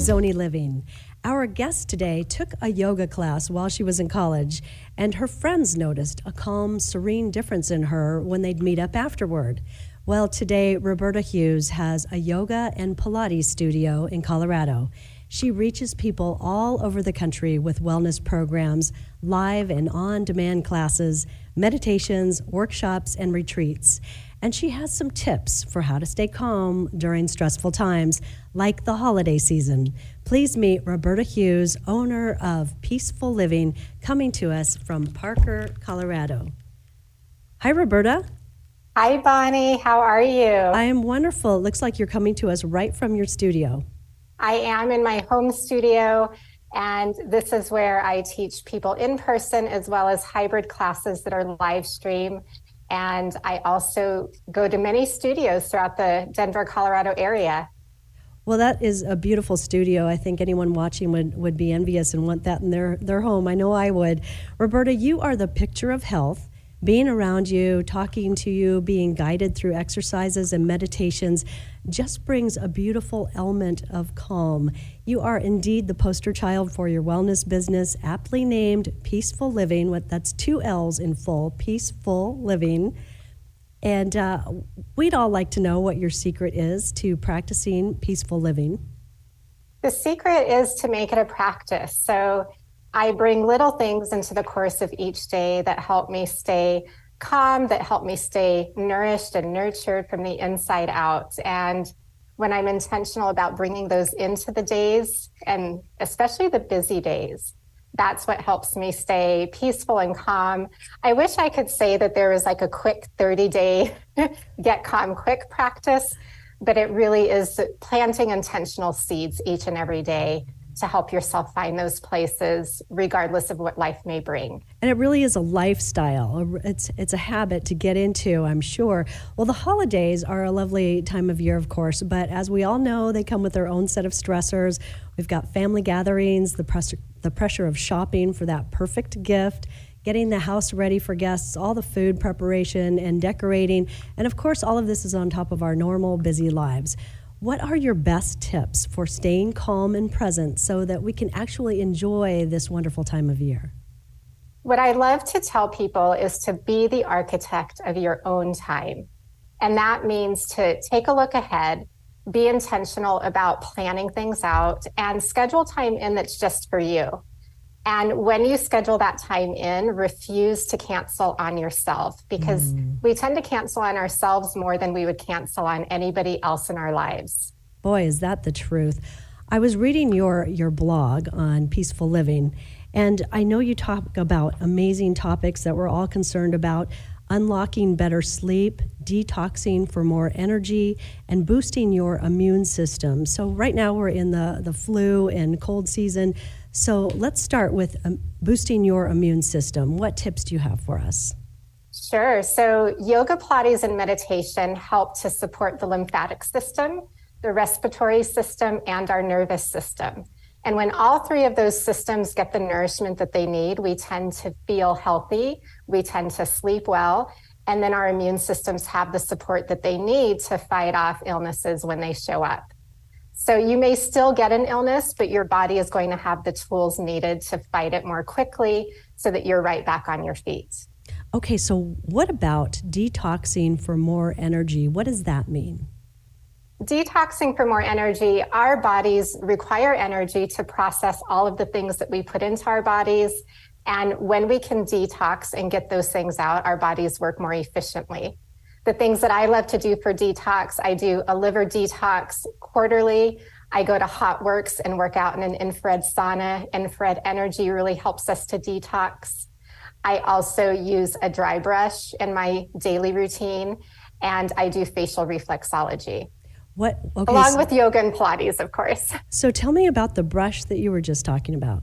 Zonie Living. Our guest today took a yoga class while she was in college, and her friends noticed a calm, serene difference in her when they'd meet up afterward. Well, today, Roberta Hughes has a yoga and Pilates studio in Colorado. She reaches people all over the country with wellness programs, live and on demand classes, meditations, workshops, and retreats. And she has some tips for how to stay calm during stressful times, like the holiday season. Please meet Roberta Hughes, owner of Peaceful Living, coming to us from Parker, Colorado. Hi, Roberta. Hi, Bonnie. How are you? I am wonderful. It looks like you're coming to us right from your studio. I am in my home studio, and this is where I teach people in person as well as hybrid classes that are live stream. And I also go to many studios throughout the Denver, Colorado area. Well, that is a beautiful studio. I think anyone watching would, would be envious and want that in their, their home. I know I would. Roberta, you are the picture of health being around you, talking to you, being guided through exercises and meditations just brings a beautiful element of calm. You are indeed the poster child for your wellness business, aptly named Peaceful Living. What that's two L's in full, Peaceful Living. And uh, we'd all like to know what your secret is to practicing peaceful living. The secret is to make it a practice. So I bring little things into the course of each day that help me stay calm, that help me stay nourished and nurtured from the inside out. And when I'm intentional about bringing those into the days, and especially the busy days, that's what helps me stay peaceful and calm. I wish I could say that there was like a quick 30 day get calm quick practice, but it really is planting intentional seeds each and every day to help yourself find those places regardless of what life may bring. And it really is a lifestyle. It's it's a habit to get into, I'm sure. Well, the holidays are a lovely time of year, of course, but as we all know, they come with their own set of stressors. We've got family gatherings, the pressure the pressure of shopping for that perfect gift getting the house ready for guests, all the food preparation and decorating, and of course, all of this is on top of our normal busy lives. What are your best tips for staying calm and present so that we can actually enjoy this wonderful time of year? What I love to tell people is to be the architect of your own time. And that means to take a look ahead, be intentional about planning things out, and schedule time in that's just for you. And when you schedule that time in, refuse to cancel on yourself because mm. we tend to cancel on ourselves more than we would cancel on anybody else in our lives. Boy, is that the truth. I was reading your your blog on peaceful living and I know you talk about amazing topics that we're all concerned about unlocking better sleep, detoxing for more energy, and boosting your immune system. So, right now we're in the, the flu and cold season. So let's start with um, boosting your immune system. What tips do you have for us? Sure. So, yoga, Pilates, and meditation help to support the lymphatic system, the respiratory system, and our nervous system. And when all three of those systems get the nourishment that they need, we tend to feel healthy, we tend to sleep well, and then our immune systems have the support that they need to fight off illnesses when they show up. So you may still get an illness, but your body is going to have the tools needed to fight it more quickly so that you're right back on your feet. Okay, so what about detoxing for more energy? What does that mean? Detoxing for more energy, our bodies require energy to process all of the things that we put into our bodies. And when we can detox and get those things out, our bodies work more efficiently the things that I love to do for detox, I do a liver detox quarterly. I go to HOTWORX and work out in an infrared sauna. Infrared energy really helps us to detox. I also use a dry brush in my daily routine, and I do facial reflexology. What? Okay, Along so, with yoga and Pilates, of course. So tell me about the brush that you were just talking about.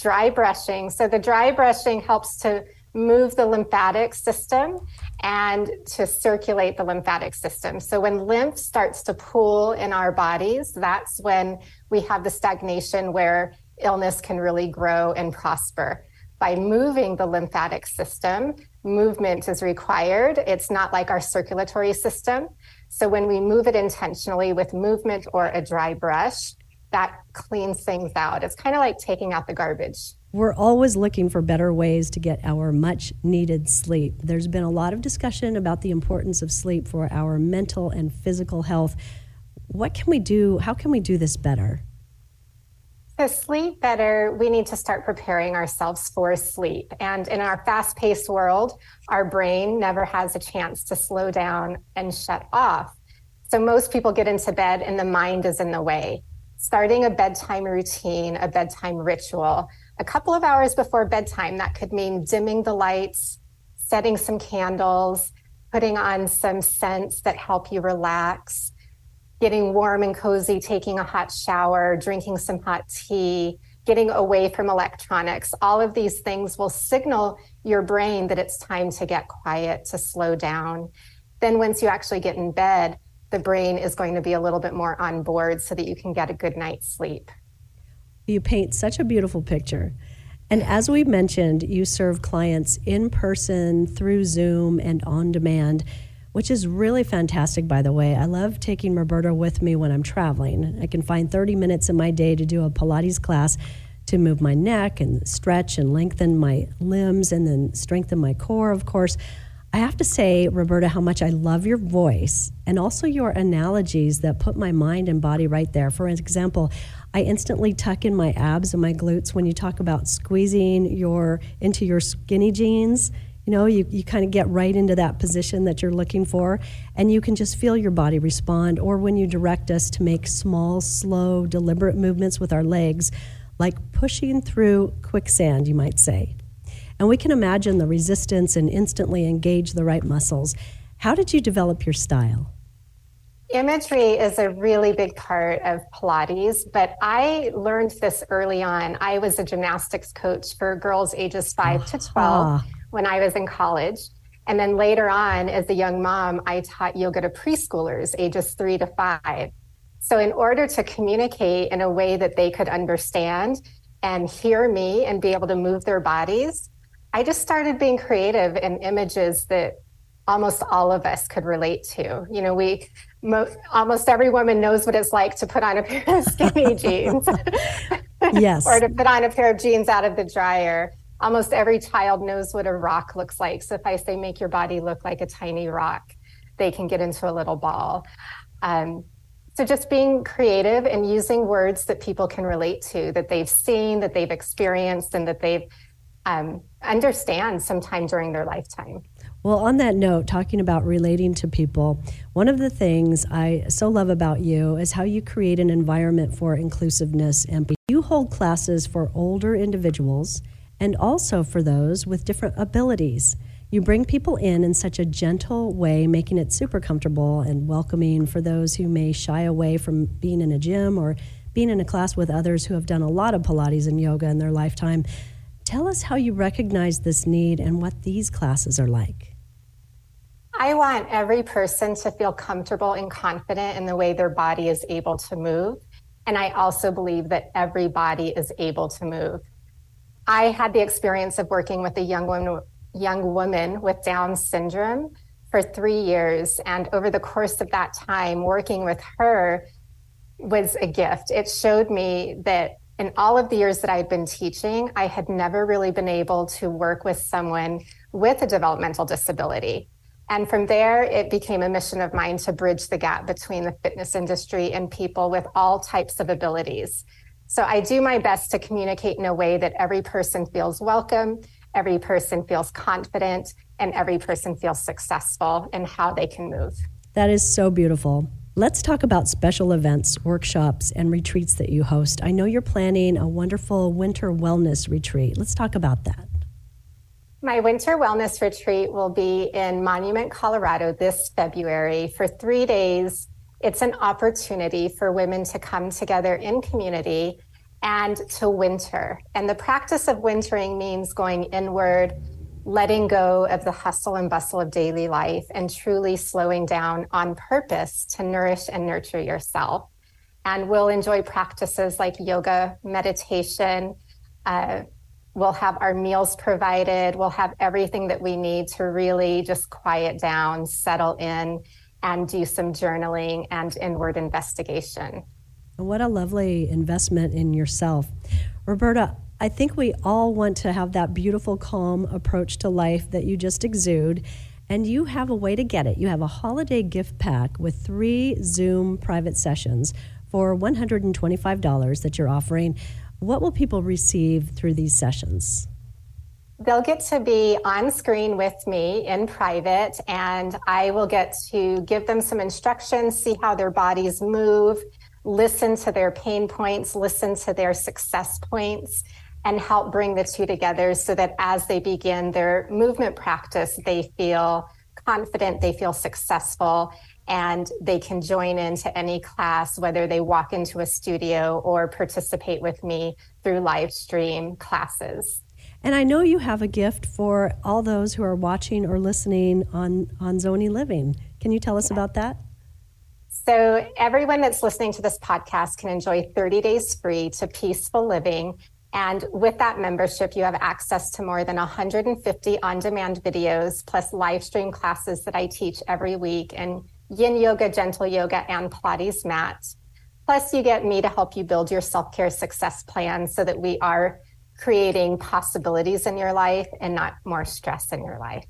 Dry brushing. So the dry brushing helps to move the lymphatic system and to circulate the lymphatic system. So when lymph starts to pool in our bodies, that's when we have the stagnation where illness can really grow and prosper. By moving the lymphatic system, movement is required. It's not like our circulatory system. So when we move it intentionally with movement or a dry brush, that cleans things out. It's kind of like taking out the garbage. We're always looking for better ways to get our much needed sleep. There's been a lot of discussion about the importance of sleep for our mental and physical health. What can we do? How can we do this better? To sleep better, we need to start preparing ourselves for sleep. And in our fast paced world, our brain never has a chance to slow down and shut off. So most people get into bed and the mind is in the way. Starting a bedtime routine, a bedtime ritual, a couple of hours before bedtime, that could mean dimming the lights, setting some candles, putting on some scents that help you relax, getting warm and cozy, taking a hot shower, drinking some hot tea, getting away from electronics. All of these things will signal your brain that it's time to get quiet, to slow down. Then, once you actually get in bed, the brain is going to be a little bit more on board so that you can get a good night's sleep. You paint such a beautiful picture. And as we mentioned, you serve clients in person, through Zoom, and on demand which is really fantastic, by the way. I love taking Roberta with me when I'm traveling. I can find 30 minutes in my day to do a Pilates class to move my neck and stretch and lengthen my limbs and then strengthen my core, of course. I have to say, Roberta, how much I love your voice and also your analogies that put my mind and body right there. For example, I instantly tuck in my abs and my glutes when you talk about squeezing your into your skinny jeans you know, you, you kind of get right into that position that you're looking for, and you can just feel your body respond. Or when you direct us to make small, slow, deliberate movements with our legs, like pushing through quicksand, you might say. And we can imagine the resistance and instantly engage the right muscles. How did you develop your style? Imagery is a really big part of Pilates, but I learned this early on. I was a gymnastics coach for girls ages 5 to ah. 12 when I was in college. And then later on, as a young mom, I taught yoga to preschoolers ages three to five. So, in order to communicate in a way that they could understand and hear me and be able to move their bodies, I just started being creative in images that almost all of us could relate to. You know, we mo- almost every woman knows what it's like to put on a pair of skinny jeans. yes. or to put on a pair of jeans out of the dryer almost every child knows what a rock looks like. So if I say make your body look like a tiny rock, they can get into a little ball. Um, so just being creative and using words that people can relate to, that they've seen, that they've experienced, and that they've um, understand sometime during their lifetime. Well, on that note, talking about relating to people, one of the things I so love about you is how you create an environment for inclusiveness. And you hold classes for older individuals and also for those with different abilities. You bring people in in such a gentle way, making it super comfortable and welcoming for those who may shy away from being in a gym or being in a class with others who have done a lot of Pilates and yoga in their lifetime. Tell us how you recognize this need and what these classes are like. I want every person to feel comfortable and confident in the way their body is able to move. And I also believe that every body is able to move. I had the experience of working with a young woman, young woman with Down syndrome for three years. And over the course of that time, working with her was a gift. It showed me that in all of the years that I'd been teaching, I had never really been able to work with someone with a developmental disability. And from there, it became a mission of mine to bridge the gap between the fitness industry and people with all types of abilities. So I do my best to communicate in a way that every person feels welcome, every person feels confident, and every person feels successful in how they can move. That is so beautiful. Let's talk about special events, workshops, and retreats that you host. I know you're planning a wonderful winter wellness retreat. Let's talk about that. My winter wellness retreat will be in Monument, Colorado this February for three days it's an opportunity for women to come together in community and to winter. And the practice of wintering means going inward, letting go of the hustle and bustle of daily life, and truly slowing down on purpose to nourish and nurture yourself. And we'll enjoy practices like yoga, meditation. Uh, we'll have our meals provided. We'll have everything that we need to really just quiet down, settle in, and do some journaling and inward investigation. What a lovely investment in yourself. Roberta, I think we all want to have that beautiful, calm approach to life that you just exude. And you have a way to get it. You have a holiday gift pack with three Zoom private sessions for $125 that you're offering. What will people receive through these sessions? They'll get to be on screen with me in private, and I will get to give them some instructions, see how their bodies move, listen to their pain points, listen to their success points, and help bring the two together so that as they begin their movement practice, they feel confident, they feel successful, and they can join into any class, whether they walk into a studio or participate with me through live stream classes. And I know you have a gift for all those who are watching or listening on, on Zonie Living. Can you tell us about that? So, everyone that's listening to this podcast can enjoy 30 days free to peaceful living and with that membership, you have access to more than 150 on demand videos, plus live stream classes that I teach every week, and yin yoga, gentle yoga, and Pilates mat. Plus, you get me to help you build your self care success plan so that we are creating possibilities in your life and not more stress in your life.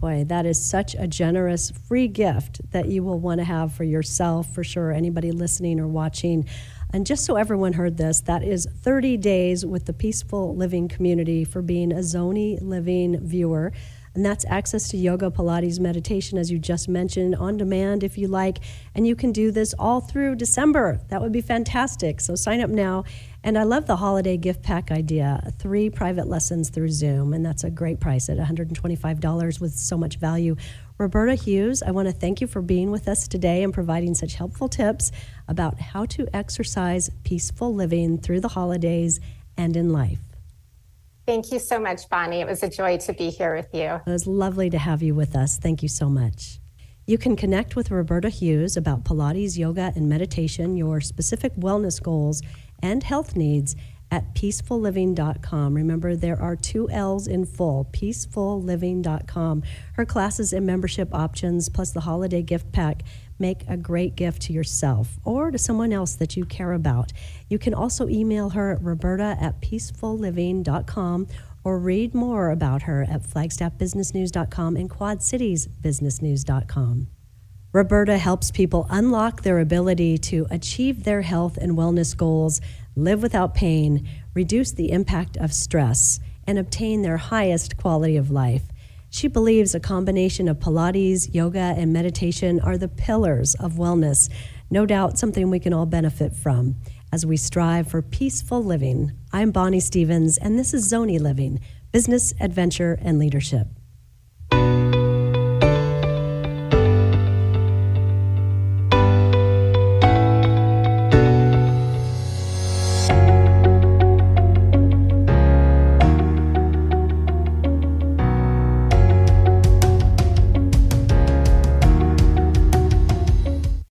Boy, that is such a generous free gift that you will want to have for yourself, for sure. Anybody listening or watching. And just so everyone heard this, that is 30 days with the Peaceful Living community for being a Zonie Living viewer. And that's access to yoga, Pilates, meditation, as you just mentioned, on demand if you like. And you can do this all through December. That would be fantastic. So sign up now. And I love the holiday gift pack idea three private lessons through Zoom. And that's a great price at $125 with so much value. Roberta Hughes, I want to thank you for being with us today and providing such helpful tips about how to exercise peaceful living through the holidays and in life. Thank you so much, Bonnie. It was a joy to be here with you. It was lovely to have you with us. Thank you so much. You can connect with Roberta Hughes about Pilates, yoga, and meditation, your specific wellness goals, and health needs at peacefulliving.com. Remember, there are two L's in full, peacefulliving.com. Her classes and membership options, plus the holiday gift pack, make a great gift to yourself or to someone else that you care about. You can also email her at roberta at peacefulliving.com or read more about her at flagstaffbusinessnews.com and quadcitiesbusinessnews.com. Roberta helps people unlock their ability to achieve their health and wellness goals live without pain, reduce the impact of stress, and obtain their highest quality of life. She believes a combination of Pilates, yoga, and meditation are the pillars of wellness, no doubt something we can all benefit from as we strive for peaceful living. I'm Bonnie Stevens, and this is Zonie Living Business, Adventure, and Leadership.